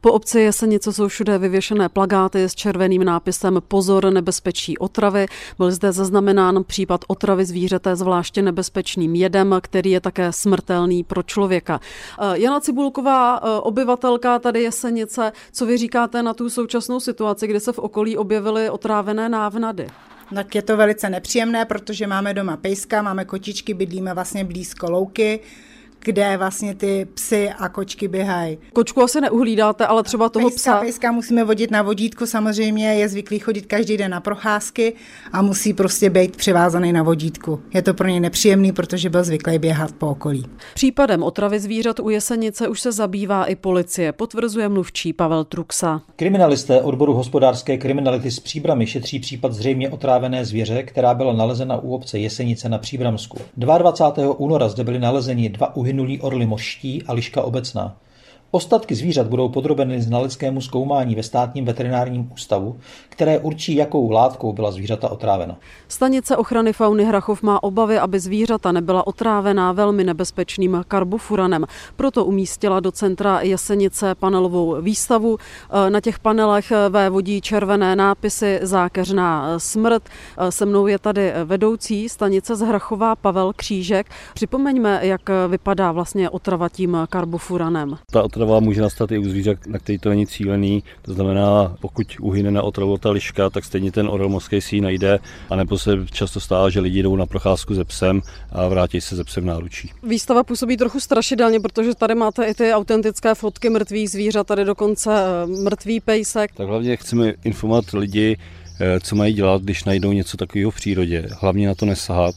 Po obci Jesenice jsou všude vyvěšené plagáty s červeným nápisem Pozor nebezpečí otravy. Byl zde zaznamenán případ otravy zvířete zvláště nebezpečným jedem, který je také smrtelný pro člověka. Eh, Jana Cibulková, eh, obyvatelka tady Jesenice, co vy říkáte na tu současnou situaci, kdy se v okolí objevily otrávené návnady? Tak je to velice nepříjemné, protože máme doma pejska, máme kočičky, bydlíme vlastně blízko louky kde vlastně ty psy a kočky běhají. Kočku asi neuhlídáte, ale třeba toho pejska, psa. Pejska musíme vodit na vodítku, samozřejmě je zvyklý chodit každý den na procházky a musí prostě být přivázaný na vodítku. Je to pro něj nepříjemný, protože byl zvyklý běhat po okolí. Případem otravy zvířat u Jesenice už se zabývá i policie, potvrzuje mluvčí Pavel Truxa. Kriminalisté odboru hospodářské kriminality z Příbramy šetří případ zřejmě otrávené zvěře, která byla nalezena u obce Jesenice na Příbramsku. 22. února zde byly nalezeni dva uhynulí orly moští a liška obecná. Ostatky zvířat budou podrobeny znaleckému zkoumání ve státním veterinárním ústavu, které určí, jakou látkou byla zvířata otrávena. Stanice ochrany fauny Hrachov má obavy, aby zvířata nebyla otrávená velmi nebezpečným karbofuranem. Proto umístila do centra Jesenice panelovou výstavu. Na těch panelech vodí červené nápisy Zákeřná smrt. Se mnou je tady vedoucí stanice z Hrachová Pavel Křížek. Připomeňme, jak vypadá vlastně otrava tím karbofuranem. Ta otrava může nastat i u zvířat, na který to není cílený. To znamená, pokud uhyne na otravu ta liška, tak stejně ten orel mořský si ji najde. A nebo se často stává, že lidi jdou na procházku se psem a vrátí se ze psem náručí. Výstava působí trochu strašidelně, protože tady máte i ty autentické fotky mrtvých zvířat, tady dokonce eh, mrtvý pejsek. Tak hlavně chceme informovat lidi, eh, co mají dělat, když najdou něco takového v přírodě. Hlavně na to nesahat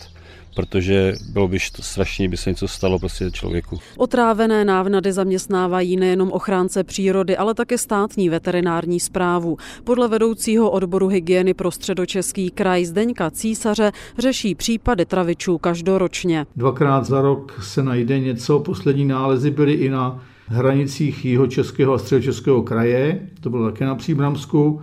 protože bylo by strašně, by se něco stalo prostě člověku. Otrávené návnady zaměstnávají nejenom ochránce přírody, ale také státní veterinární zprávu. Podle vedoucího odboru hygieny pro středočeský kraj Zdeňka Císaře řeší případy travičů každoročně. Dvakrát za rok se najde něco, poslední nálezy byly i na hranicích českého a středočeského kraje, to bylo také na Příbramsku.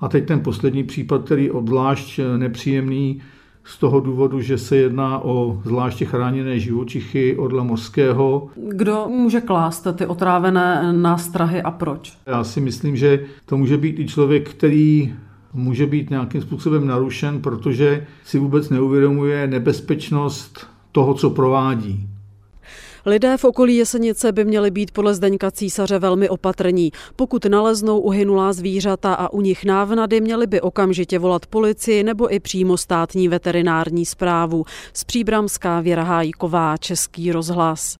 A teď ten poslední případ, který obzvlášť nepříjemný, z toho důvodu, že se jedná o zvláště chráněné živočichy orla mořského. Kdo může klást ty otrávené nástrahy a proč? Já si myslím, že to může být i člověk, který může být nějakým způsobem narušen, protože si vůbec neuvědomuje nebezpečnost toho, co provádí. Lidé v okolí Jesenice by měli být podle Zdeňka Císaře velmi opatrní. Pokud naleznou uhynulá zvířata a u nich návnady, měli by okamžitě volat policii nebo i přímo státní veterinární zprávu. Z Příbramská Věra Hájková, Český rozhlas.